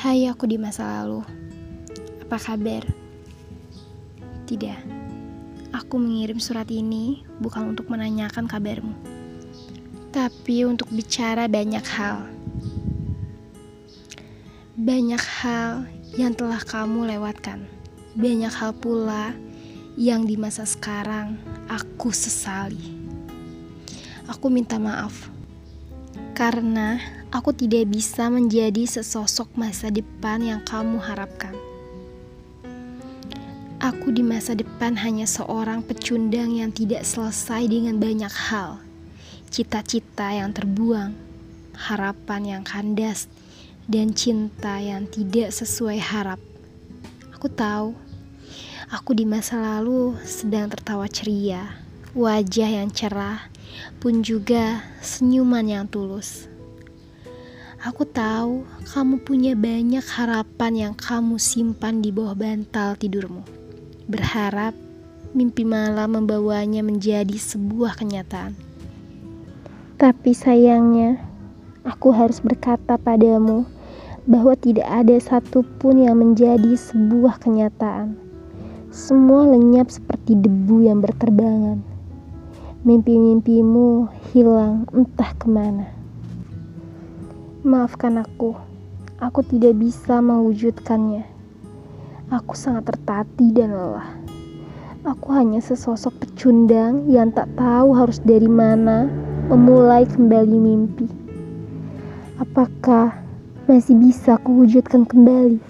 Hai aku di masa lalu. Apa kabar? Tidak. Aku mengirim surat ini bukan untuk menanyakan kabarmu Tapi untuk bicara banyak hal. Banyak hal yang telah kamu lewatkan. Banyak hal pula yang di masa sekarang aku sesali. Aku minta maaf karena aku tidak bisa menjadi sesosok masa depan yang kamu harapkan. Aku di masa depan hanya seorang pecundang yang tidak selesai dengan banyak hal, cita-cita yang terbuang, harapan yang kandas, dan cinta yang tidak sesuai harap. Aku tahu, aku di masa lalu sedang tertawa ceria, wajah yang cerah pun juga senyuman yang tulus. Aku tahu kamu punya banyak harapan yang kamu simpan di bawah bantal tidurmu. Berharap mimpi malam membawanya menjadi sebuah kenyataan. Tapi sayangnya, aku harus berkata padamu bahwa tidak ada satupun yang menjadi sebuah kenyataan. Semua lenyap seperti debu yang berterbangan. Mimpi-mimpimu hilang entah ke mana. Maafkan aku, aku tidak bisa mewujudkannya. Aku sangat tertati dan lelah. Aku hanya sesosok pecundang yang tak tahu harus dari mana memulai kembali mimpi. Apakah masih bisa kuwujudkan kembali?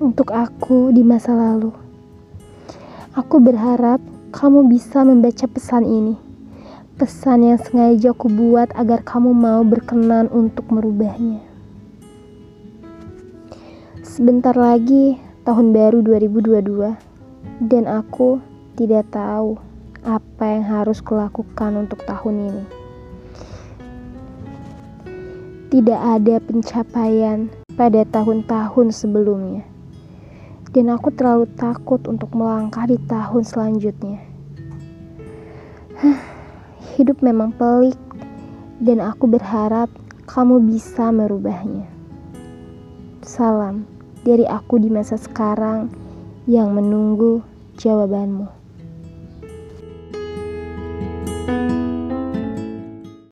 Untuk aku di masa lalu, aku berharap kamu bisa membaca pesan ini. Pesan yang sengaja aku buat agar kamu mau berkenan untuk merubahnya. Sebentar lagi tahun baru 2022 dan aku tidak tahu apa yang harus kulakukan untuk tahun ini. Tidak ada pencapaian pada tahun-tahun sebelumnya dan aku terlalu takut untuk melangkah di tahun selanjutnya. Hidup memang pelik, dan aku berharap kamu bisa merubahnya. Salam dari aku di masa sekarang yang menunggu jawabanmu.